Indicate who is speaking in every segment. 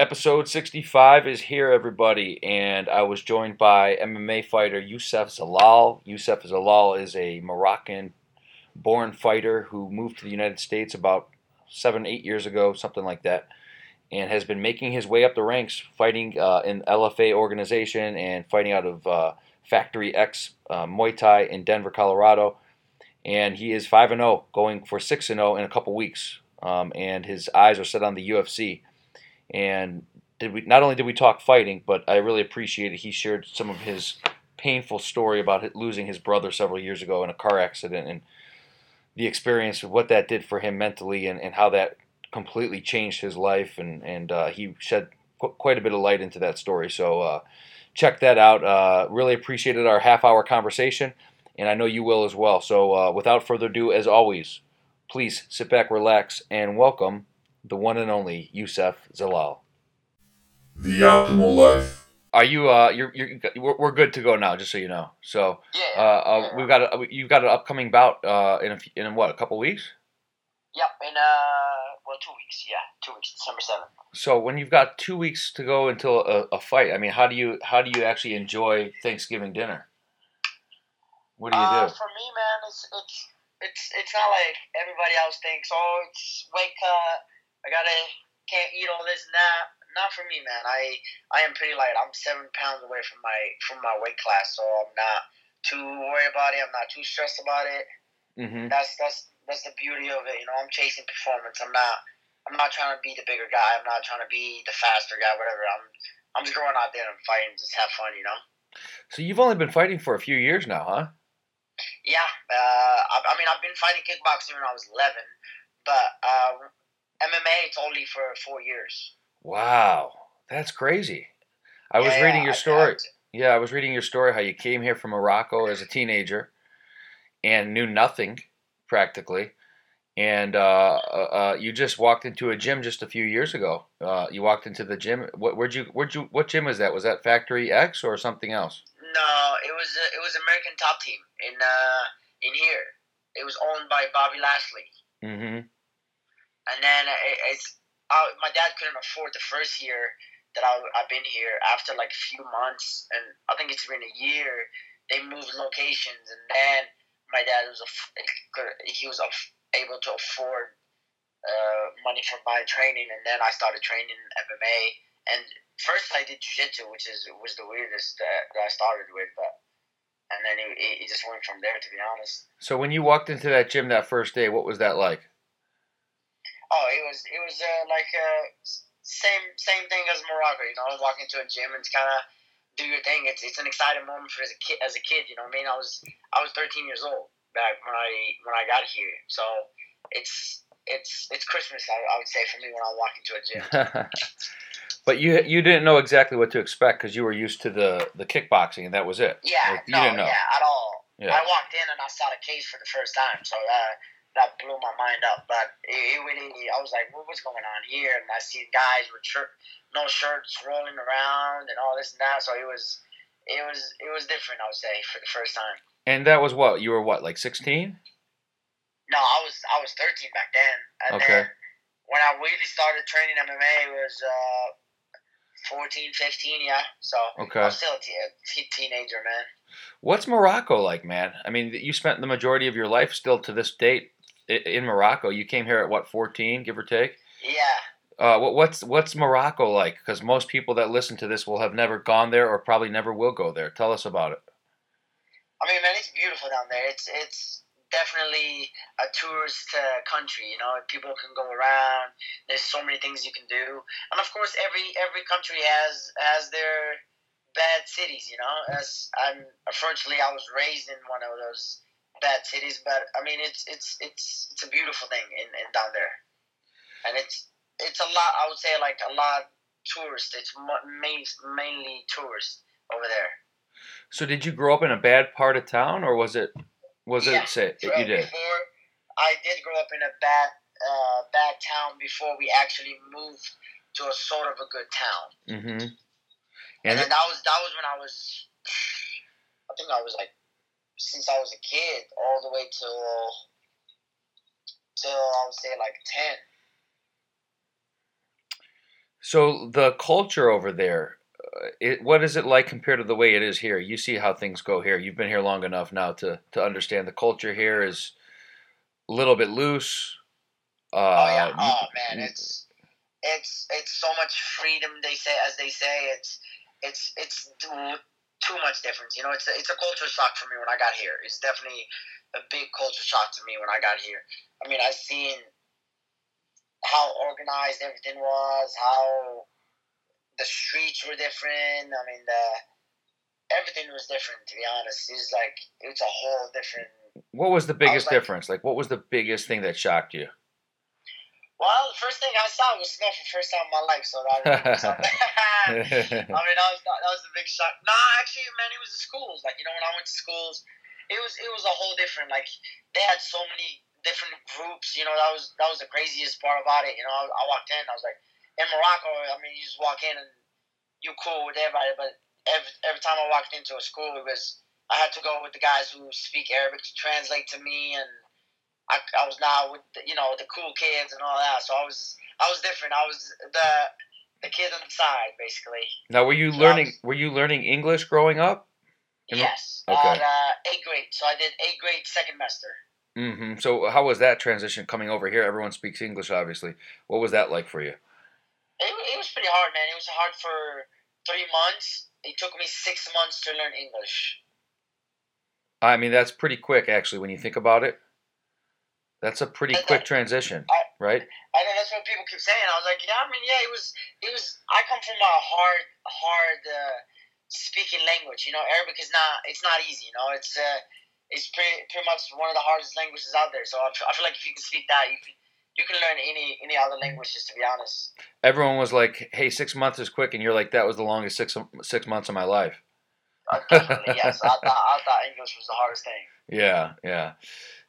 Speaker 1: Episode 65 is here, everybody, and I was joined by MMA fighter Youssef Zalal. Youssef Zalal is a Moroccan born fighter who moved to the United States about seven, eight years ago, something like that, and has been making his way up the ranks, fighting uh, in LFA organization and fighting out of uh, Factory X uh, Muay Thai in Denver, Colorado. And he is 5 0, going for 6 0 in a couple weeks. Um, and his eyes are set on the UFC and did we not only did we talk fighting, but I really appreciated he shared some of his painful story about losing his brother several years ago in a car accident and the experience of what that did for him mentally and, and how that completely changed his life and and uh, he shed qu- quite a bit of light into that story. So uh, check that out. Uh, really appreciated our half hour conversation, and I know you will as well. So uh, without further ado, as always, please sit back, relax, and welcome the one and only Youssef Zalal.
Speaker 2: The optimal life.
Speaker 1: Are you? Uh, you're, you're, we're, we're good to go now. Just so you know. So,
Speaker 3: Yeah.
Speaker 1: uh, uh
Speaker 3: yeah.
Speaker 1: we've got a, you've got an upcoming bout uh, in a, in what a couple weeks.
Speaker 3: Yep, in uh, well, two weeks. Yeah, two weeks, December seventh.
Speaker 1: So when you've got two weeks to go until a, a fight, I mean, how do you how do you actually enjoy Thanksgiving dinner? What do you
Speaker 3: uh,
Speaker 1: do?
Speaker 3: For me, man, it's it's it's it's not like everybody else thinks. Oh, it's weight cut. I gotta can't eat all this and that. Not for me, man. I I am pretty light. I'm seven pounds away from my from my weight class, so I'm not too worried about it. I'm not too stressed about it.
Speaker 1: hmm
Speaker 3: That's that's that's the beauty of it. You know, I'm chasing performance. I'm not I'm not trying to be the bigger guy. I'm not trying to be the faster guy. Whatever. I'm I'm just going out there and fighting, just have fun. You know.
Speaker 1: So you've only been fighting for a few years now, huh?
Speaker 3: Yeah, uh, I, I mean, I've been fighting kickboxing when I was 11, but uh, MMA it's only for four years.
Speaker 1: Wow, that's crazy. I was reading
Speaker 3: yeah,
Speaker 1: your story. Yeah, I was reading your story how you came here from Morocco as a teenager and knew nothing practically, and uh, uh, uh, you just walked into a gym just a few years ago. Uh, you walked into the gym. What, where'd you? Where'd you? What gym was that? Was that Factory X or something else?
Speaker 3: No, it was uh, it was American Top Team in uh, in here. It was owned by Bobby Lashley,
Speaker 1: Mm-hmm.
Speaker 3: And then it, it's uh, my dad couldn't afford the first year that I, I've been here. After like a few months, and I think it's been a year, they moved locations, and then my dad was aff- he was able to afford uh, money for my training, and then I started training in MMA. And first I did jiu-jitsu, which is was the weirdest that, that I started with, but and then it just went from there. To be honest,
Speaker 1: So when you walked into that gym that first day, what was that like?
Speaker 3: Oh, it was it was uh, like uh, same same thing as Morocco. You know, walk into a gym and kind of do your thing. It's it's an exciting moment for as a kid. As a kid, you know, what I mean, I was I was 13 years old back when I when I got here, so it's it's it's Christmas. I, I would say for me when I walk into a gym.
Speaker 1: but you you didn't know exactly what to expect because you were used to the the kickboxing and that was it.
Speaker 3: Yeah,
Speaker 1: Like, you
Speaker 3: no,
Speaker 1: didn't know.
Speaker 3: yeah, at all.
Speaker 1: Yeah.
Speaker 3: I walked in and I saw the cage for the first time, so that that blew my mind up. But it, it really, I was like, what was going on here? And I see guys with shirt, no shirts, rolling around and all this and that. So it was, it was, it was different. I would say for the first time.
Speaker 1: And that was what you were what like sixteen?
Speaker 3: No, I was, I was 13 back then. And
Speaker 1: Okay.
Speaker 3: then when I really started training MMA, it was uh, 14, 15, yeah. So
Speaker 1: Okay.
Speaker 3: I was still a te- te- teenager, man.
Speaker 1: What's Morocco like, man? I mean, you spent the majority of your life still to this date in Morocco. You came here at what, 14, give or take?
Speaker 3: Yeah.
Speaker 1: Uh, what, what's what's Morocco like? Because most people that listen to this will have never gone there or probably never will go there. Tell us about it.
Speaker 3: I mean, man, it's beautiful down there. It's it's definitely a tourist uh, country. You know, people can go around. There's so many things you can do, and of course, every every country has has their bad cities. You know, as I'm unfortunately I was raised in one of those bad cities, but I mean, it's it's it's it's a beautiful thing in, in down there, and it's it's a lot. I would say like a lot tourist. It's main, mainly tourists over there.
Speaker 1: So did you grow up in a bad part of town or was it was
Speaker 3: Yeah.
Speaker 1: it say you did?
Speaker 3: Before, I did grow up in a bad, uh, bad town before we actually moved to a sort of a good town.
Speaker 1: Mm-hmm.
Speaker 3: And,
Speaker 1: And
Speaker 3: then that was that was when I was, I think I was like, since I was a kid, all the way till, till I would say like ten.
Speaker 1: So the culture over there, uh, it, what is it like compared to the way it is here? You see how things go here. You've been here long enough now to to understand the culture here is a little bit loose. Uh,
Speaker 3: oh yeah. Oh man, it's it's it's so much freedom. They say, as they say, it's it's it's too, much difference. You know, it's a, it's a culture shock for me when I got here. It's definitely a big culture shock to me when I got here. I mean, I seen how organized everything was, how the streets were different. I mean, the everything was different. To be honest, it's like it's a whole different.
Speaker 1: what was the biggest
Speaker 3: like-
Speaker 1: difference? Like, what was the biggest thing that shocked you?
Speaker 3: Well, the first thing I saw was snow for the first time in my life, so that was something. I mean, that was that was the big shock. Nah, actually, man, it was the schools. Like you know, when I went to schools, it was it was a whole different. Like they had so many different groups. You know, that was that was the craziest part about it. You know, I, I walked in, I was like, in Morocco, I mean, you just walk in and you cool with everybody. But every every time I walked into a school, it was I had to go with the guys who speak Arabic to translate to me, and I, I was now with the, you know the cool kids and all that. So I was I was different. I was the the kid on the side, basically.
Speaker 1: now, were you
Speaker 3: So
Speaker 1: learning?
Speaker 3: was-
Speaker 1: Were you learning English growing up?
Speaker 3: Yes.
Speaker 1: Okay.
Speaker 3: At uh, eighth grade. So I did eighth grade second semester.
Speaker 1: hmm So, how was that transition coming over here? Everyone speaks English, obviously. What was that like for you?
Speaker 3: It, it was pretty hard, man. It was hard for three months. It took me six months to learn English.
Speaker 1: I mean, that's pretty quick, actually, when you think about it. That's a pretty
Speaker 3: And
Speaker 1: quick
Speaker 3: that-
Speaker 1: transition,
Speaker 3: I-
Speaker 1: right?
Speaker 3: I know that's what people keep saying. I was like, yeah, I mean, yeah, it was, it was. I come from a hard, hard uh, speaking language. You know, Arabic is not, it's not easy. You know, it's, uh, it's pretty, pretty much one of the hardest languages out there. So I feel, I feel like if you can speak that, you can, you can learn any, any other languages. To be honest.
Speaker 1: Everyone was like, "Hey, six months is quick," and you're like, "That was the longest six six months of my life."
Speaker 3: Uh, definitely, yes. I thought, I thought English was the hardest thing.
Speaker 1: Yeah, yeah.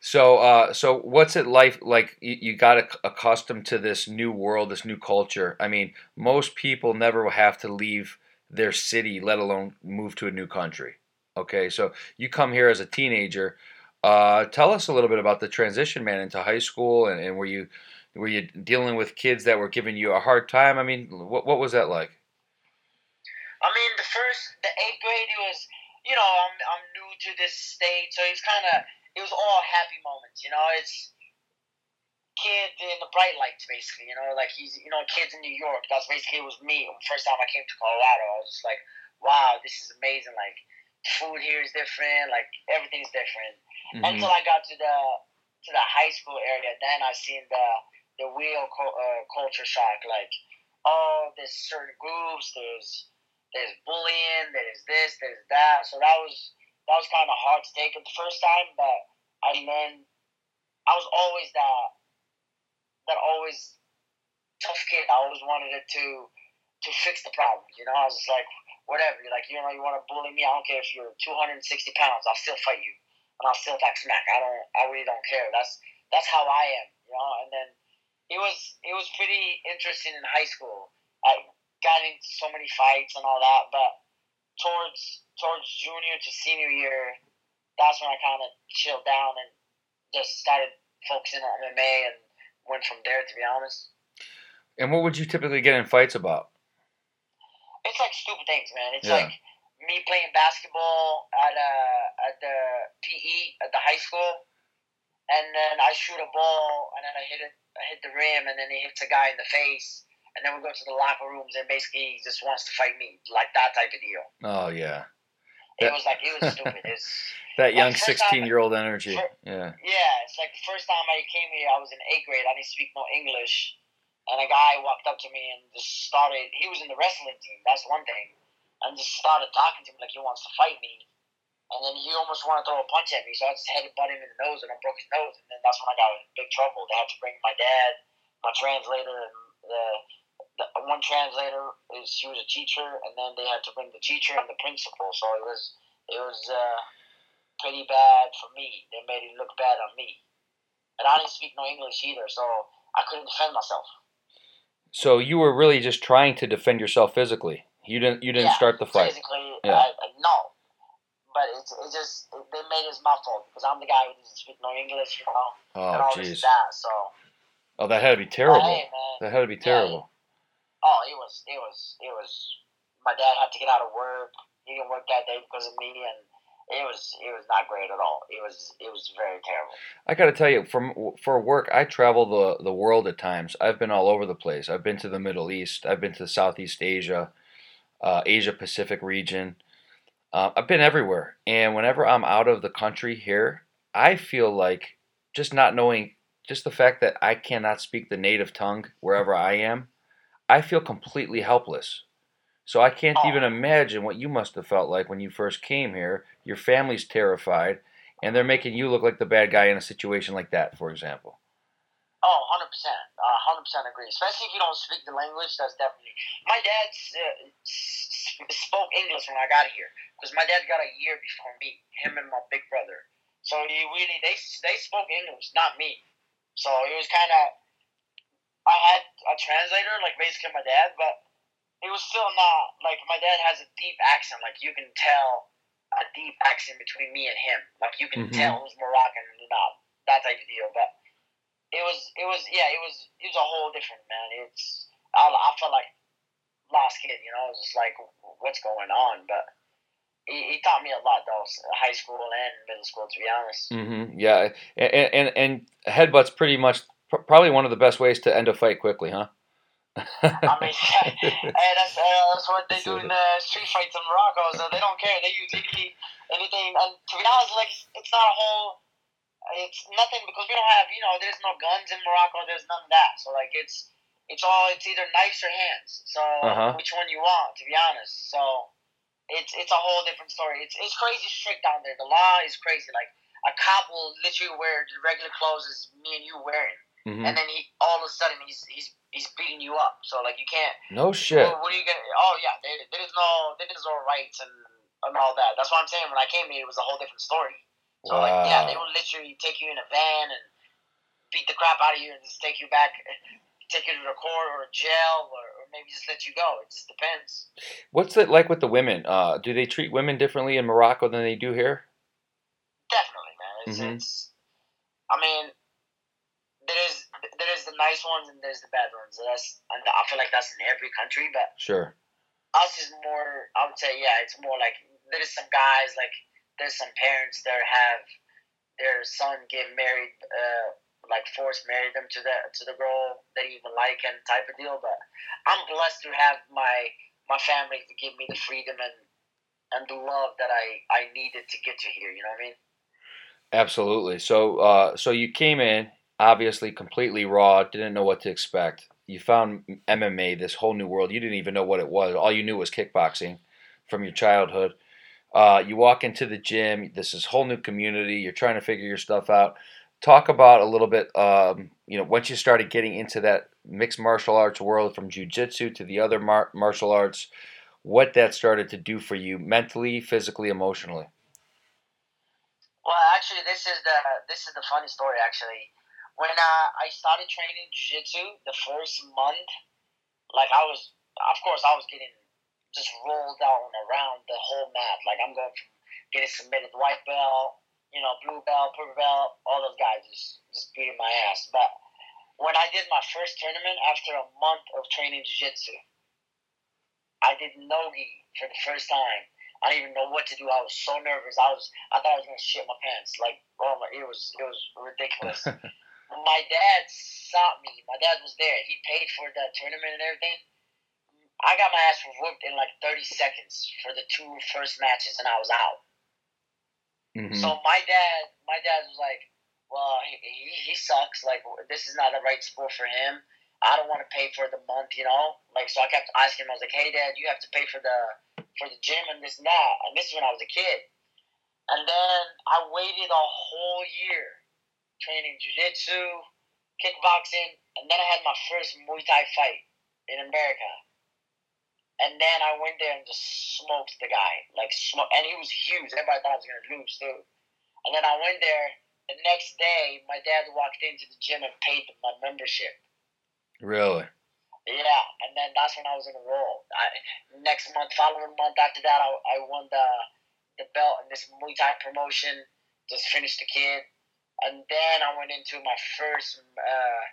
Speaker 1: So, uh, so what's it like? Like you, you got ac- accustomed to this new world, this new culture. I mean, most people never have to leave their city, let alone move to a new country. Okay, so you come here as a teenager. Uh, tell us a little bit about the transition, man, into high school, and, and were you were you dealing with kids that were giving you a hard time? I mean, what what was that like?
Speaker 3: I mean, the first, the eighth grade, it was, you know, I'm, I'm new to this state, so it's kind of, it was all happy moments, you know. It's kid in the bright lights, basically, you know, like he's, you know, kids in New York. That's basically it was me. First time I came to Colorado, I was just like, wow, this is amazing. Like, food here is different. Like, everything's different.
Speaker 1: Mhm.
Speaker 3: Until I got to the to the high school area, then I seen the the real co- uh, culture shock. Like, oh, there's certain groups. There's there's bullying. There's this. There's that. So that was that was kind of hard to take at the first time, but I learned. I was always that that always tough kid. I always wanted it to to fix the problem. You know, I was just like, whatever. you Like, you know, you want to bully me? I don't care if you're 260 pounds. I'll still fight you, and I'll still talk smack. I don't. I really don't care. That's that's how I am. You know. And then it was it was pretty interesting in high school. I got into so many fights and all that, but towards towards junior to senior year, that's when I kind of chilled down and just started focusing on MMA and went from there. To be honest.
Speaker 1: And what would you typically get in fights about?
Speaker 3: It's like stupid things, man. It's
Speaker 1: Yeah.
Speaker 3: like me playing basketball at uh at the PE at the high school, and then I shoot a ball and then I hit it, I hit the rim, and then it hits a guy in the face, and then we go to the locker rooms and basically he just wants to fight me, like that type of deal.
Speaker 1: Oh yeah,
Speaker 3: It
Speaker 1: Yeah.
Speaker 3: was like it was stupid. It's
Speaker 1: that young
Speaker 3: Well, first time-
Speaker 1: sixteen-year-old energy.
Speaker 3: fir-
Speaker 1: Yeah.
Speaker 3: Yeah, it's like the first time I came here, I was in eighth grade. I didn't speak no English, and a guy walked up to me and just started. He was in the wrestling team. That's one thing, and just started talking to me like he wants to fight me. And then he almost wanted to throw a punch at me, so I just had to butt him in the nose, and I broke his nose. And then that's when I got in big trouble. They had to bring my dad, my translator, and the one translator is she was a teacher, and then they had to bring the teacher and the principal. So it was it was. uh pretty bad for me. They made it look bad on me. And I didn't speak no English either, so I couldn't defend myself.
Speaker 1: So you were really just trying to defend yourself physically. You didn't. You didn't
Speaker 3: Yeah,
Speaker 1: start the fight.
Speaker 3: Physically,
Speaker 1: Yeah.
Speaker 3: I, no. But it's, it's just, they made it my fault because I'm the guy who doesn't speak no English, you know, and
Speaker 1: Oh
Speaker 3: all
Speaker 1: jeez.
Speaker 3: this that. So,
Speaker 1: Oh, that had to be terrible.
Speaker 3: hey.
Speaker 1: That had to be terrible.
Speaker 3: Oh, it was it was it was. My dad had to get out of work. He didn't work that day because of me, and it was it was not great at all. It was it was very terrible.
Speaker 1: I got to tell you, from for work, I travel the the world at times. I've been all over the place. I've been to the Middle East. I've been to Southeast Asia, uh, Asia Pacific region. Uh, I've been everywhere, and whenever I'm out of the country here, I feel like just not knowing, just the fact that I cannot speak the native tongue wherever I am, I feel completely helpless. So I can't
Speaker 3: Oh.
Speaker 1: even imagine what you must have felt like when you first came here. Your family's terrified, and they're making you look like the bad guy in a situation like that, for example.
Speaker 3: Oh, 100%. Uh, 100% agree. Especially if you don't speak the language, that's definitely. My dad uh, spoke English when I got here because my dad got a year before me, him and my big brother. So he really, they, they spoke English, not me. So it was kind of. I had a translator, like basically my dad, but it was still not. Like, my dad has a deep accent. Like, you can tell a deep accent between me and him. Like, you can
Speaker 1: Mhm.
Speaker 3: tell who's Moroccan and not. That type of deal. But it was it was yeah it was it was a whole different man it's I, I felt like lost kid you know it was just like what's going on but he, he taught me a lot though high school and middle school to be honest
Speaker 1: Mm-hmm. Yeah, and, and and headbutts pretty much probably one of the best ways to end a fight quickly, huh?
Speaker 3: I mean hey, that's, uh, that's what they do in the street fights in Morocco so they don't care. They use any, anything and to be honest like it's not a whole it's nothing because we don't have you know there's no guns in Morocco there's none of that. So like it's it's all it's either knives or hands. So
Speaker 1: Uh-huh.
Speaker 3: which one you want to be honest. So it's it's a whole different story. It's it's crazy strict down there. The law is crazy. Like a cop will literally wear the regular clothes as me and you wearing
Speaker 1: hmm
Speaker 3: and then he all of a sudden he's he's he's beating you up so like you can't
Speaker 1: No shit.
Speaker 3: what, what are you gonna oh yeah there, there is no there is no rights and and all that that's what I'm saying when I came here it was a whole different story so like, yeah, they
Speaker 1: Wow.
Speaker 3: will literally take you in a van and beat the crap out of you and just take you back, take you to the court or jail or, or maybe just let you go. It just depends.
Speaker 1: What's it like with the women? Uh, do they treat women differently in Morocco than they do here?
Speaker 3: Definitely, man. It's,
Speaker 1: Mhm.
Speaker 3: it's I mean, there is there is the nice ones and there's the bad ones. That's and I feel like that's in every country, but
Speaker 1: Sure.
Speaker 3: us is more. I would say, yeah, it's more like there's some guys like there's some parents that have their son get married, uh, like force marry them to the to the girl they even like and type of deal. But I'm blessed to have my my family to give me the freedom and and the love that I I needed to get to here. You know what I mean?
Speaker 1: Absolutely. So, uh, so you came in obviously completely raw, didn't know what to expect. You found MMA, this whole new world. You didn't even know what it was. All you knew was kickboxing from your childhood. Uh, you walk into the gym. This is whole new community. You're trying to figure your stuff out. Talk about a little bit. Um, you know, once you started getting into that mixed martial arts world, from jujitsu to the other mar- martial arts, what that started to do for you mentally, physically, emotionally.
Speaker 3: Well, actually, this is the this is the funny story. Actually, when uh, I started training jiu-jitsu, the first month, like I was, of course, I was getting just rolled down around the whole mat. Like I'm going from getting submitted white belt, you know, blue belt, purple belt, all those guys just just beating my ass. But when I did my first tournament after a month of training jiu-jitsu, I did nogi for the first time. I didn't even know what to do. I was so nervous. I was I thought I was gonna shit my pants. Like oh my, it was it was ridiculous. my dad saw me. My dad was there. He paid for the tournament and everything. I got my ass whooped in like 30 seconds for the two first matches, and I was out.
Speaker 1: Mhm.
Speaker 3: So my dad, my dad was like, "Well, he, he, he sucks. Like this is not the right sport for him. I don't want to pay for the month, you know. Like so, I kept asking him. I was like, "Hey, Dad, you have to pay for the for the gym and this and that." And this is when I was a kid. And then I waited a whole year training jujitsu, kickboxing, and then I had my first Muay Thai fight in America. And then I went there and just smoked the guy, like smoke, and he was huge. Everybody thought I was gonna lose too. And then I went there. The next day, my dad walked into the gym and paid for my membership.
Speaker 1: Really?
Speaker 3: Yeah, and then that's when I was in a roll. I, next month, following month after that, I, I won the the belt in this Muay Thai promotion. Just finished the kid, and then I went into my first uh,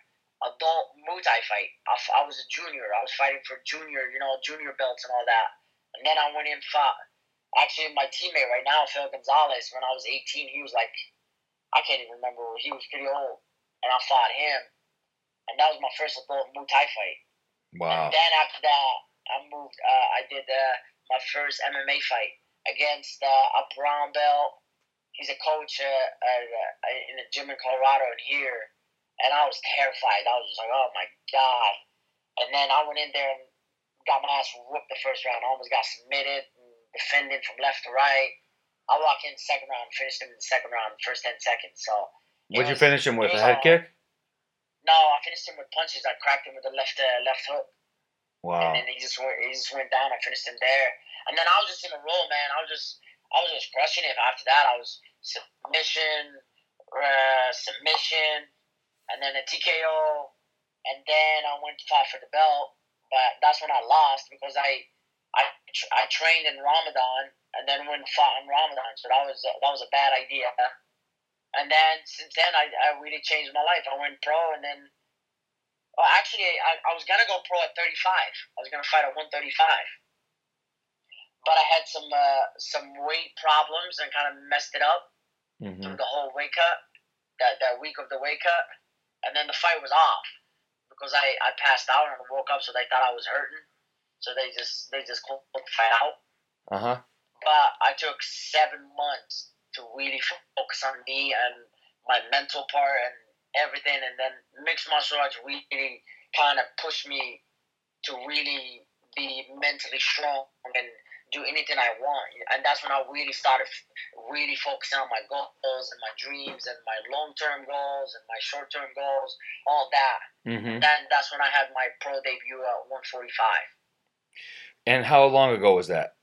Speaker 3: adult Muay Thai fight. I, f- I was a junior. I was fighting for junior, you know, junior belts and all that. And then I went in fought. Actually, my teammate right now, Phil Gonzalez, when I was 18, he was like, I can't even remember. He was pretty old. And I fought him. And that was my first adult Muay Thai fight.
Speaker 1: Wow.
Speaker 3: And then after that, I moved. Uh, I did uh, my first MMA fight against uh, a brown belt. He's a coach uh, at, uh, in a gym in Colorado here, and I was terrified. I was just like, oh my god! And then I went in there and got my ass whooped the first round. I almost got submitted, and defending from left to right. I walked in second round, finished him in the second round, first ten seconds. So
Speaker 1: What'd you finish him with? A head kick?
Speaker 3: No, I finished him with punches. I cracked him with the left uh, left hook.
Speaker 1: Wow.
Speaker 3: And then he just went, he just went down. I finished him there, and then I was just in a roll, man. I was just I was just crushing it. After that, I was submission, uh, submission, and then a TKO, and then I went to fight for the belt. But that's when I lost because I I I trained in Ramadan and then went and fought in Ramadan. So that was that was a bad idea. And then since then, I, I really changed my life. I went pro, and then well, actually, I, I was gonna go pro at 35. I was gonna fight at 135, but I had some uh, some weight problems and kind of messed it up
Speaker 1: hmm
Speaker 3: through the whole weight cut, that that week of the weight cut, and then the fight was off because I, I passed out and I woke up, so they thought I was hurting, so they just they just called the fight out.
Speaker 1: Uh huh.
Speaker 3: But I took seven months to really focus on me and my mental part and everything, and then mixed martial arts really kind of pushed me to really be mentally strong and do anything I want. And that's when I really started really focusing on my goals and my dreams and my long term goals and my short term goals, all that.
Speaker 1: hmm
Speaker 3: Then that's when I had my pro debut at 145.
Speaker 1: And how long ago was that?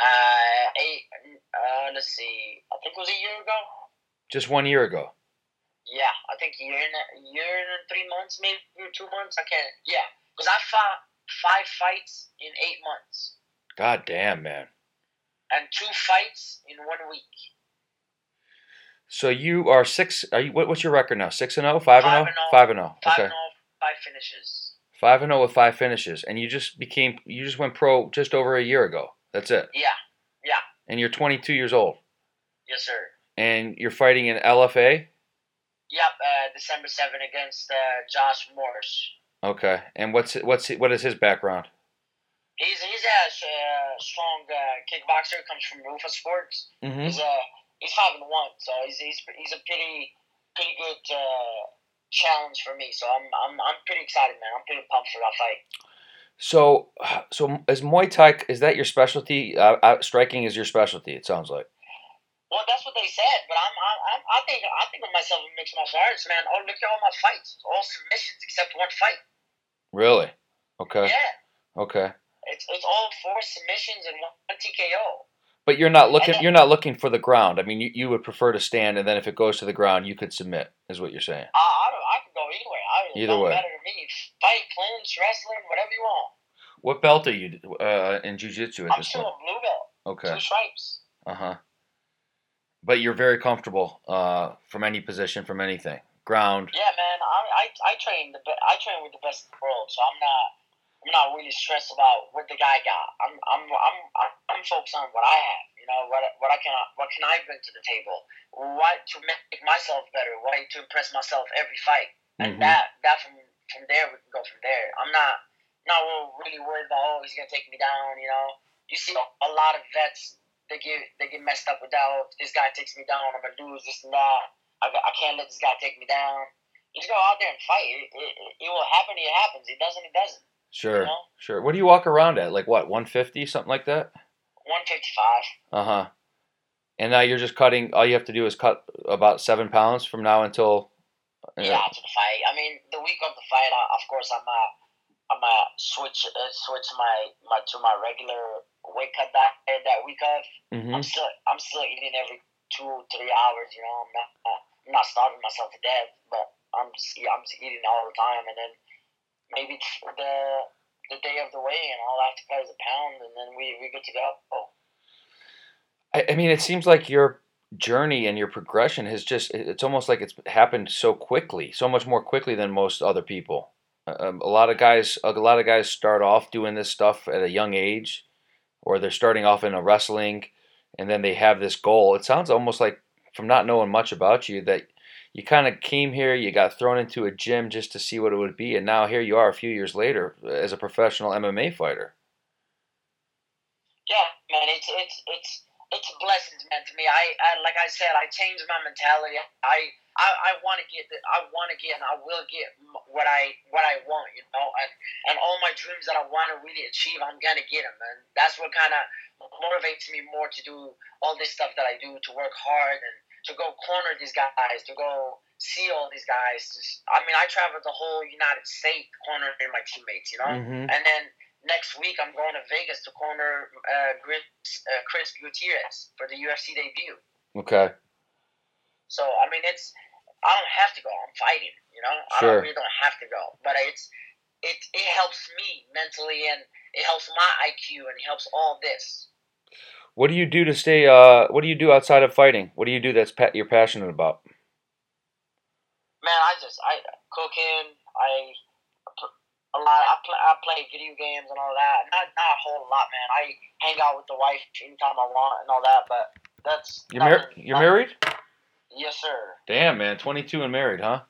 Speaker 3: Uh, eight. Uh, let's see. I think it was a year ago.
Speaker 1: Just one year ago.
Speaker 3: Yeah, I think a year and a year and three months, maybe two months. I can't. Yeah, because I fought five fights in eight months
Speaker 1: God damn, man.
Speaker 3: and two fights in one week.
Speaker 1: So you are six. Are you? What, what's your record now? Six and zero, five and zero, five and oh. zero.
Speaker 3: Five
Speaker 1: Okay,
Speaker 3: and all, five finishes.
Speaker 1: five and zero with five finishes, and you just became. You just went pro just over a year ago. That's it.
Speaker 3: Yeah. Yeah.
Speaker 1: And you're 22 years old,
Speaker 3: Yes, sir.
Speaker 1: and you're fighting in LFA.
Speaker 3: Yep. Uh, December seventh against uh, Josh Morris.
Speaker 1: Okay. And what's what's what is his background?
Speaker 3: He's he's a uh, strong uh, kickboxer. Comes from Rufus Sports.
Speaker 1: Mm-hmm.
Speaker 3: He's uh he's five and one, so he's he's, he's a pretty pretty good uh, challenge for me. So I'm I'm I'm pretty excited, man. I'm pretty pumped for that fight.
Speaker 1: So, so is Muay Thai? Is that your specialty? Uh, uh, striking is your specialty. It sounds like.
Speaker 3: Well, that's what they said, but I'm, I'm, I think I think of myself in mixed martial arts, man. Oh, look at all my fights, all submissions except one fight.
Speaker 1: Really? Okay.
Speaker 3: Yeah,
Speaker 1: Okay.
Speaker 3: It's it's all four submissions and one TKO.
Speaker 1: But you're not looking.
Speaker 3: then-
Speaker 1: You're not looking for the ground. I mean, you, you would prefer to stand, and then if it goes to the ground, you could submit. Is what you're saying?
Speaker 3: I I, don't, I can go anywhere. I
Speaker 1: Either way.
Speaker 3: matter to me. Fight, clinch, wrestling, whatever you want.
Speaker 1: What belt are you uh, in jujitsu at
Speaker 3: I'm
Speaker 1: this
Speaker 3: still
Speaker 1: point?
Speaker 3: a blue belt,
Speaker 1: Okay.
Speaker 3: two stripes.
Speaker 1: Uh huh. But you're very comfortable uh, from any position, from anything. Ground.
Speaker 3: Yeah, man. I I, I train the be- I train with the best in the world, so I'm not I'm not really stressed about what the guy got. I'm I'm I'm I'm, focused on what I have. You know what what I can what can I bring to the table? What to make myself better? What to impress myself every fight? And
Speaker 1: Mhm.
Speaker 3: that that from from there we can go from there. I'm not not really worried about oh he's gonna take me down. You know, you see a lot of vets they get they get messed up with that. Oh, this guy takes me down, I'm gonna lose this and that. I, I can't let this guy take me down. Just go out there and fight. It, it, it will happen. It happens. It doesn't. It doesn't.
Speaker 1: Sure.
Speaker 3: You know,
Speaker 1: Sure. What do you walk around at? Like what? 150, something like that?
Speaker 3: one fifty five.
Speaker 1: Uh huh. And now you're just cutting. All you have to do is cut about seven pounds from now until. uh,
Speaker 3: Yeah, to the fight. I mean, the week of the fight, I, of course, I'm uh, I'm uh, switch uh, switch my, my to my regular weight cut that that week of.
Speaker 1: mhm.
Speaker 3: I'm still I'm still eating every two three hours. You know, I'm not uh, I'm not starving myself to death, but I'm just I'm just eating all the time, and then maybe the the day of the weigh in, all I have to is a pound, and then we we good to go. Oh,
Speaker 1: I, I mean, it seems like you're journey and your progression has just it's almost like it's happened so quickly so much more quickly than most other people um, a lot of guys a lot of guys start off doing this stuff at a young age or they're starting off in a wrestling and then they have this goal it sounds almost like from not knowing much about you that you kind of came here you got thrown into a gym just to see what it would be and now here you are a few years later uh, as a professional mma fighter
Speaker 3: yeah man it's it's it's it's blessings, man. To me, I, I like I said, I changed my mentality. I I, I want to get I want to get and I will get what I what I want, you know, and and all my dreams that I want to really achieve, I'm gonna get them, and that's what kind of motivates me more to do all this stuff that I do, to work hard and to go corner these guys, to go see all these guys. I mean, I traveled the whole United States cornering my teammates, you know,
Speaker 1: mm-hmm.
Speaker 3: and then next week I'm going to Vegas to corner uh, Chris, uh, Chris Gutierrez for the UFC debut.
Speaker 1: Okay.
Speaker 3: So I mean, it's I don't have to go. I'm fighting. You know,
Speaker 1: Sure.
Speaker 3: I don't, really don't have to go, but it's it it helps me mentally and it helps my IQ and it helps all this.
Speaker 1: What do you do to stay? Uh, what do you do outside of fighting? What do you do that's pa- you're passionate about?
Speaker 3: Man, I just I cooking. I a lot. I play I play video games and all that. Not not a whole lot, man. I hang out with the wife anytime I want and all that. But that's
Speaker 1: You're married.
Speaker 3: nothing-
Speaker 1: You're
Speaker 3: nothing-
Speaker 1: married.
Speaker 3: Yes, sir.
Speaker 1: Damn, man, 22 and married, huh?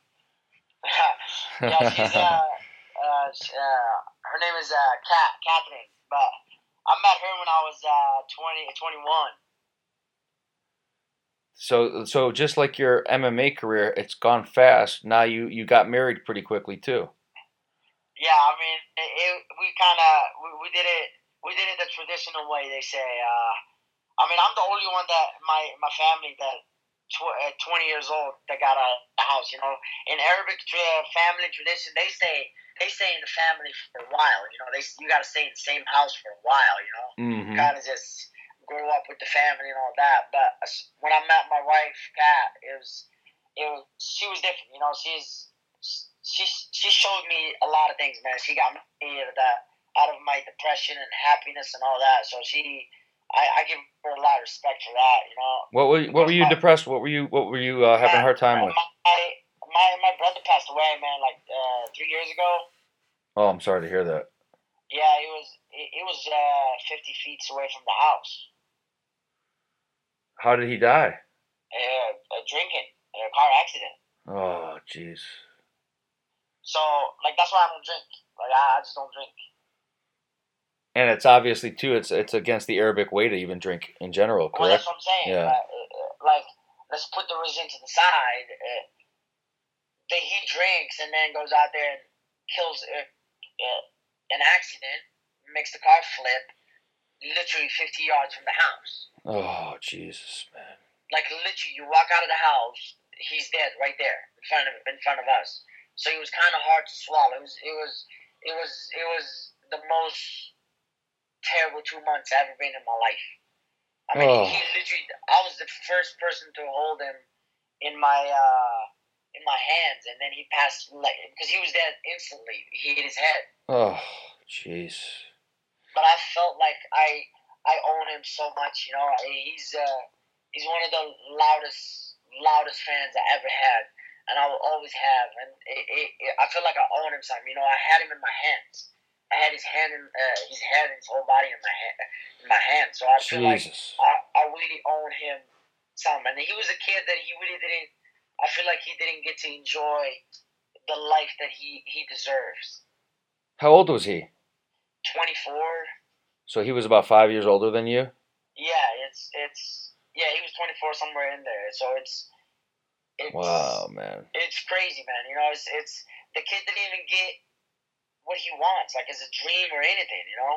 Speaker 3: yeah, she's uh, uh, sh- uh, her name is uh, Kat, Catherine. But I met her when I was uh 20, 21.
Speaker 1: So, so just like your MMA career, it's gone fast. Now you you got married pretty quickly too.
Speaker 3: Yeah, I mean, it, it, we kind of we, we did it we did it the traditional way. They say. Uh, I mean, I'm the only one that my my family that tw- uh, 20 years old that got a, a house. You know, in Arabic tra- family tradition, they say they stay in the family for a while. You know, they you got to stay in the same house for a while. You know,
Speaker 1: Mm-hmm.
Speaker 3: kind of just grow up with the family and all that. But when I met my wife, Kat, it was it was she was different. You know, she's she she showed me a lot of things, man. She got me out of that out of my depression and happiness and all that. So she, I, I give her a lot of respect for that. You know,
Speaker 1: What were what were you depressed? What were you what were you uh, having a hard time with?
Speaker 3: My my, my brother passed away, man, like uh, three years ago.
Speaker 1: Oh, I'm sorry to hear that.
Speaker 3: Yeah, it was it, it was uh, fifty feet away from the house.
Speaker 1: How did he die?
Speaker 3: Uh, uh, drinking, a car accident.
Speaker 1: Oh, jeez.
Speaker 3: So like that's why I don't drink. Like I, I just don't drink.
Speaker 1: And it's obviously too. It's it's against the Arabic way to even drink in general,
Speaker 3: Well,
Speaker 1: correct?
Speaker 3: that's what I'm saying.
Speaker 1: Yeah.
Speaker 3: Like, uh, uh, like let's put the religion to the side. Then he drinks and then goes out there and kills uh, uh, an accident, makes the car flip, literally 50 yards from the house.
Speaker 1: Oh, Jesus, man.
Speaker 3: Like literally, you walk out of the house, he's dead right there in front of in front of us. So it was kind of hard to swallow. It was it was it was it was the most terrible two months I've ever been in my life. I mean,
Speaker 1: Oh.
Speaker 3: he literally. I was the first person to hold him in my uh in my hands, and then he passed like because he was dead instantly. He hit his head,
Speaker 1: Oh, jeez.
Speaker 3: but I felt like I I own him so much. You know, he's uh he's one of the loudest loudest fans I ever had, and I will always have. And it, it, it, I feel like I own him something. You know, I had him in my hands. I had his hand in uh, his head and his whole body in my hand, in my hand. So I feel like I, I really own him some. And he was a kid that he really didn't. I feel like he didn't get to enjoy the life that he he deserves.
Speaker 1: How old was he?
Speaker 3: Twenty four.
Speaker 1: So he was about five years older than you.
Speaker 3: Yeah, it's it's yeah. He was twenty four somewhere in there. So it's it's
Speaker 1: Wow, man.
Speaker 3: it's crazy, man. You know, it's it's the kid didn't even get what he wants, like as a dream or anything. You know.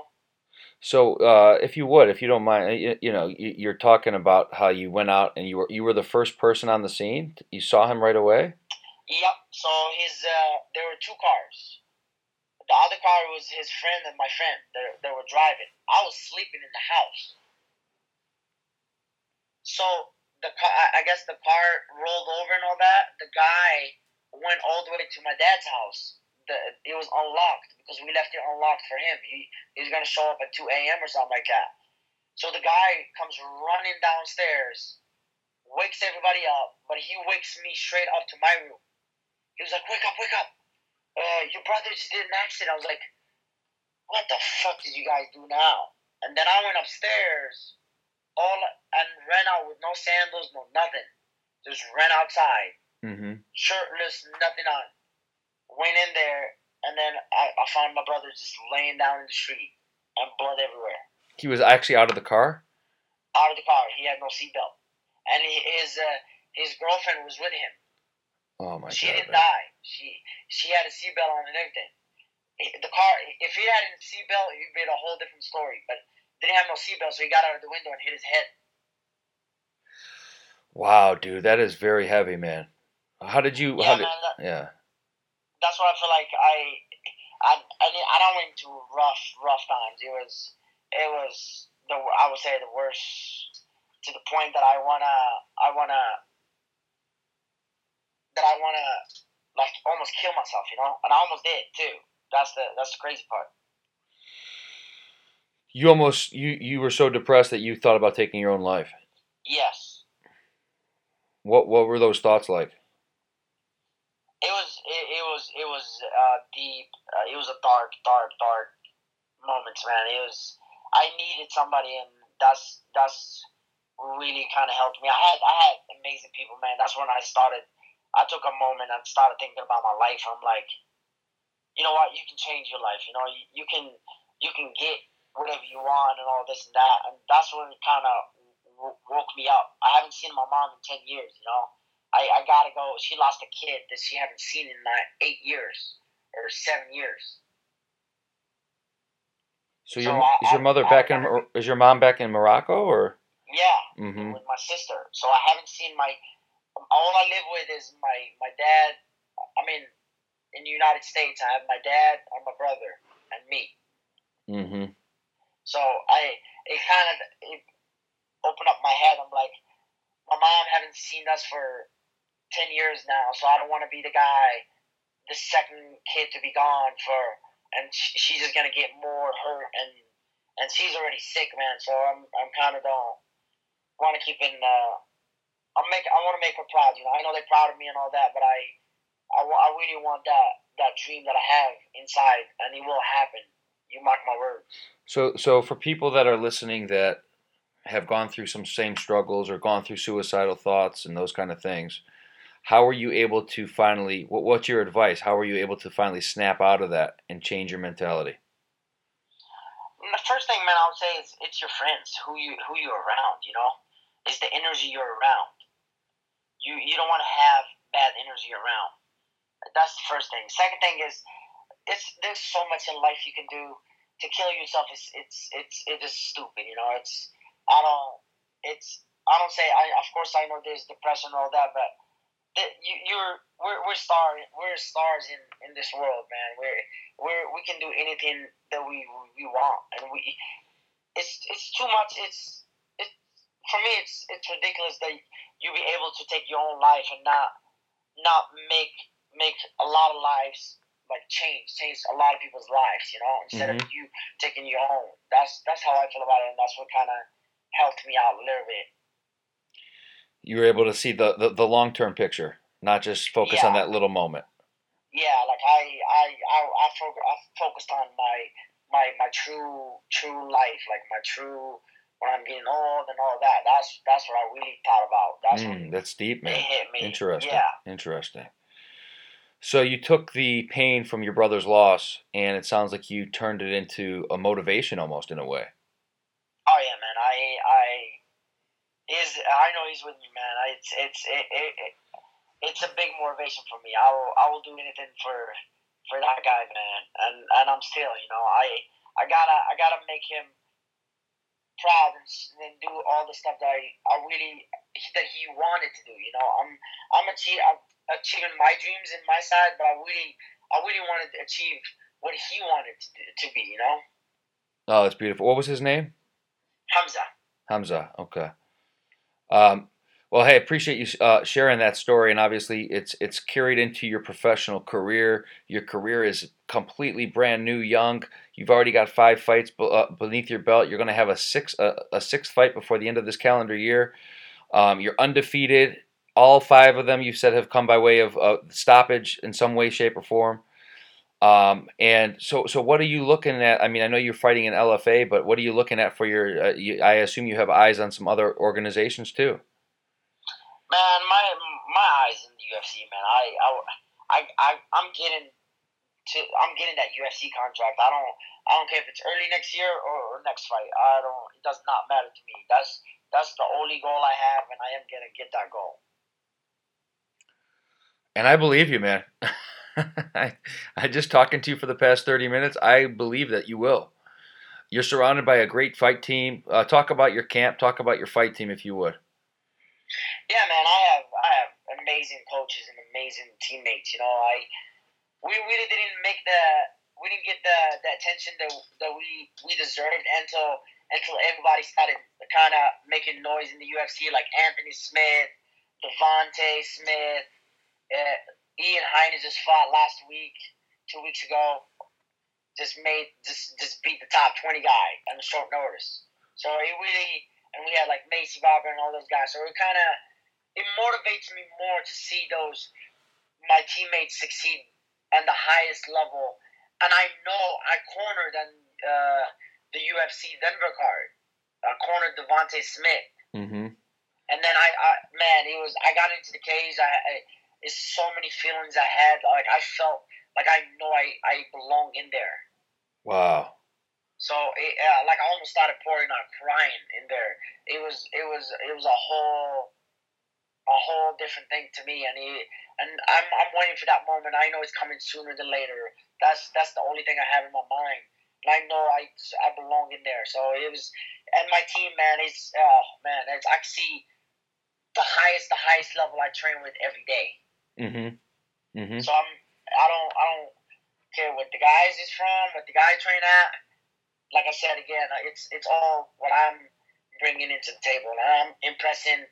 Speaker 1: So, uh, if you would, if you don't mind, you, you know, you, you're talking about how you went out and you were you were the first person on the scene. You saw him right away.
Speaker 3: Yep. So his uh, there were two cars. The other car was his friend and my friend. They they were driving. I was sleeping in the house. So the car, I guess the car rolled over and all that. The guy went all the way to my dad's house. The it was unlocked because we left it unlocked for him. He he was gonna show up at two a.m. or something like that. So the guy comes running downstairs wakes everybody up, but he wakes me straight up to my room. He was like, "Wake up, wake up! Uh, your brother just did an accident." I was like, "What the fuck did you guys do now?" And then I went upstairs, all and ran out with no sandals, no nothing. Just ran outside,
Speaker 1: Mm-hmm.
Speaker 3: shirtless, nothing on. Went in there, and then I, I found my brother just laying down in the street and blood everywhere.
Speaker 1: He was actually out of the car.
Speaker 3: Out of the car, he had no seatbelt, and he, his uh, his girlfriend was with him.
Speaker 1: Oh my
Speaker 3: she
Speaker 1: god.
Speaker 3: She didn't
Speaker 1: man.
Speaker 3: die. She she had a seatbelt on and everything. The car, if he had a seatbelt, it'd be a whole different story. But didn't have no seatbelt, so he got out of the window and hit his head.
Speaker 1: Wow, dude, that is very heavy, man. How did you?
Speaker 3: Yeah,
Speaker 1: how did,
Speaker 3: man. That,
Speaker 1: yeah.
Speaker 3: That's what I feel like. I I I, I don't went to rough rough times. It was it was the I would say the worst to the point that I wanna I wanna that I wanna like almost kill myself, you know, and I almost did too. That's the that's the crazy part.
Speaker 1: You almost you you were so depressed that you thought about taking your own life.
Speaker 3: Yes.
Speaker 1: What what were those thoughts like?
Speaker 3: It was it, it was it was uh, deep. Uh, it was a dark, dark, dark moments, man. It was I needed somebody, and that's that's really kind of helped me. I had I had amazing people, man. That's when I started. I took a moment and started thinking about my life. I'm like, you know what? You can change your life. You know, you, you can you can get whatever you want and all this and that. And that's when it kind of w- woke me up. I haven't seen my mom in ten years. You know. I, I gotta go. She lost a kid that she haven't seen in like eight years or seven years.
Speaker 1: So
Speaker 3: So
Speaker 1: your
Speaker 3: I-
Speaker 1: is your mother
Speaker 3: I-
Speaker 1: back in is your mom back in Morocco or?
Speaker 3: Yeah,
Speaker 1: Mm-hmm.
Speaker 3: with my sister. So I haven't seen my. All I live with is my my dad. I mean, in the United States, I have my dad and my brother and me.
Speaker 1: Mm-hmm.
Speaker 3: So I it kind of it opened up my head. I'm like, my mom haven't seen us for ten years now, so I don't want to be the guy, the second kid to be gone for, and she's just gonna get more hurt, and and she's already sick, man. So I'm I'm kind of don't want to keep in. Uh, I'm make I want to make her proud. You know, I know they're proud of me and all that, but I I, I really want that that dream that I have inside, and it will happen. You mark my words.
Speaker 1: So so for people that are listening that have gone through some same struggles or gone through suicidal thoughts and those kind of things, how are you able to finally? What, what's your advice? How are you able to finally snap out of that and change your mentality?
Speaker 3: Mm, the first thing, man, I would say is it's your friends, who you who you're around. You know, it's the energy you're around. You you don't want to have bad energy around. That's the first thing. Second thing is, it's there's so much in life you can do to kill yourself. Is it's it's it is stupid. You know, it's I don't it's I don't say I of course I know there's depression and all that, but that you you're we're we're stars we're stars in in this world, man. We're we're we can do anything that we we want, and we it's it's too much. It's it for me. It's it's ridiculous that you be able to take your own life and not not make make a lot of lives like change change a lot of people's lives. You know, instead of mm-hmm. you taking your own. That's that's how I feel about it, and that's what kind of helped me out a little bit.
Speaker 1: You were able to see the the, the long term picture, not just focus on that little moment.
Speaker 3: yeah, like I I I I, fo- I focused on my my my true true life, like my true when I'm getting old and all that. That's that's what I really thought about. That's
Speaker 1: Mm, that's deep,
Speaker 3: it
Speaker 1: man.
Speaker 3: hit me.
Speaker 1: Interesting.
Speaker 3: Yeah,
Speaker 1: Interesting. So you took the pain from your brother's loss, and it sounds like you turned it into a motivation, almost in a way.
Speaker 3: oh yeah, man. I I is I know he's with me, man. I, it's it's it, it, it it's a big motivation for me. I will I will do anything for for that guy, man. And and I'm still, you know, I I gotta I gotta make him proud and, and do all the stuff that I, I really that he wanted to do. You know, I'm I'm achieve, I'm achieving my dreams in my side, but I really I really wanted to achieve what he wanted to, do- to be. You know,
Speaker 1: Oh, that's beautiful. What was his name?
Speaker 3: Hamza.
Speaker 1: Hamza. Okay. Um, well, hey, appreciate you uh, sharing that story, and obviously, it's it's carried into your professional career. Your career is completely brand new, young. You've already got five fights uh, beneath your belt. You're going to have a six a, sixth fight before the end of this calendar year. Um, you're undefeated. All five of them you said have come by way of stoppage in some way, shape, or form. Um, and so, so what are you looking at? I mean, I know you're fighting in LFA, but what are you looking at for your? Uh, you, I assume you have eyes on some other organizations too.
Speaker 3: Man, my my eyes in the UFC, man. I I I, I I'm getting to I'm getting that UFC contract. I don't I don't care if it's early next year or, or next fight. I don't. It does not matter to me. That's that's the only goal I have, and I am gonna get that goal.
Speaker 1: And I believe you, man. I, I just talking to you for the past 30 minutes. I believe that you will. You're surrounded by a great fight team. Uh, talk about your camp. Talk about your fight team, if you would.
Speaker 3: Yeah, man. I have I have amazing coaches and amazing teammates. You know, I we really didn't make the we didn't get the, the attention that that we we deserved until until everybody started kind of making noise in the UFC, like Anthony Smith, Devonte Smith. Uh, Ian Heinisch just fought last week, two weeks ago. Just made just just beat the top twenty guy on short notice. So it really and we had like Maycee Barber and all those guys. So it kind of it motivates me more to see those my teammates succeed at the highest level. And I know I cornered on uh, the UFC Denver card. I cornered Devonte Smith.
Speaker 1: Mm-hmm.
Speaker 3: And then I, I man, it was I got into the cage. I, I it's so many feelings I had. Like I felt like I know I I belong in there.
Speaker 1: Wow.
Speaker 3: So it, uh, like I almost started pouring out crying in there. It was it was it was a whole a whole different thing to me, and he and I'm I'm waiting for that moment. I know it's coming sooner than later. That's that's the only thing I have in my mind. And I know I I belong in there. So it was, and my team, man, it's oh man, it's I see the highest the highest level I train with every day.
Speaker 1: Mm-hmm. Mm-hmm.
Speaker 3: So I'm I don't I don't care what the guys is from, what the guy train at. Like I said again, it's it's all what I'm bringing into the table, and I'm impressing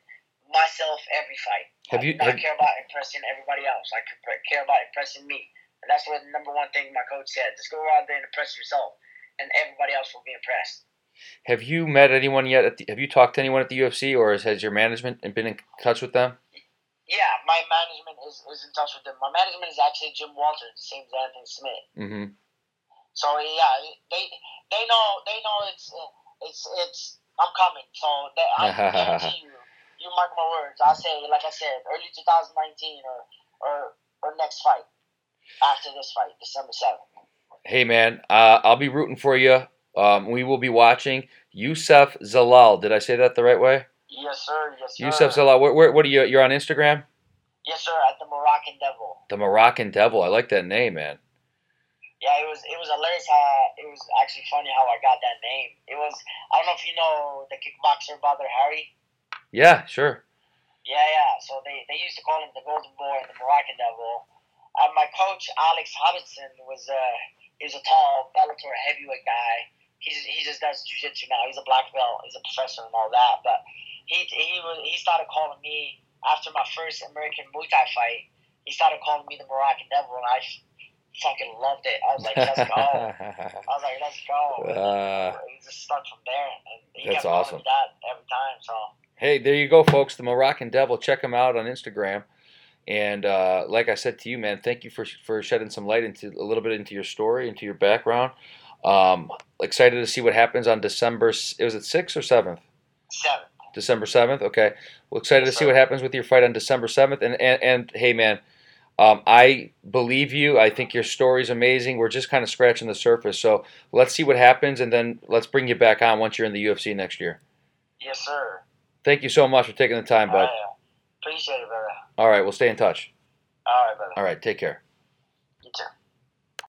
Speaker 3: myself every fight.
Speaker 1: Have you?
Speaker 3: I
Speaker 1: Have,
Speaker 3: don't care about impressing everybody else. I care about impressing me, and that's what the number one thing my coach said: just go out there and impress yourself, and everybody else will be impressed.
Speaker 1: have you met anyone yet? At the, have you talked to anyone at the UFC, or has, has your management been in touch with them?
Speaker 3: Yeah, my management is, is in touch with them. My management is actually Jim Walters, the same as Anthony Smith.
Speaker 1: Mm-hmm.
Speaker 3: So yeah, they they know they know it's it's it's I'm coming. So they, I guarantee you, you mark my words. I say like I said, early 2019 or or or next fight after this fight, December 7th.
Speaker 1: Hey man, uh, I'll be rooting for you. Um, we will be watching Youssef Zalal. Did I say that the right way?
Speaker 3: Yes, sir. Yes, sir.
Speaker 1: Youssef Zalal. Where, where, what are you? You're on Instagram.
Speaker 3: Yes, sir. At the Moroccan Devil.
Speaker 1: The Moroccan Devil. I like that name, man.
Speaker 3: Yeah, it was it was hilarious how it was actually funny how I got that name. It was I don't know if you know the kickboxer Badr Hari.
Speaker 1: Yeah, sure.
Speaker 3: Yeah, yeah. So they, they used to call him the Golden Boy and the Moroccan Devil. Uh, my coach Alex Hobson was uh he was a tall Bellator heavyweight guy. He's he just does jujitsu now. He's a black belt. He's a professor and all that. But he he was he started calling me after my first American Muay Thai fight. He started calling me the Moroccan Devil, and I fucking loved it. I was like, let's go. I was like, let's go.
Speaker 1: Uh,
Speaker 3: he just stuck from there, and he
Speaker 1: That's awesome.
Speaker 3: me that every time. So
Speaker 1: hey, there you go, folks. The Moroccan Devil. Check him out on Instagram. And uh, like I said to you, man, thank you for for shedding some light into a little bit into your story, into your background. Um, excited to see what happens on December. It was it sixth or seventh?
Speaker 3: seven.
Speaker 1: December seventh. Okay. Well, excited to see what happens with your fight on December seventh. And, and and hey, man, um, I believe you. I think your story's amazing. We're just kind of scratching the surface. So let's see what happens, and then let's bring you back on once you're in the UFC next year.
Speaker 3: Yes, sir.
Speaker 1: Thank you so much for taking the time, bud.
Speaker 3: I, appreciate it, brother.
Speaker 1: All right, we'll stay in touch.
Speaker 3: All right, brother.
Speaker 1: All right, take care.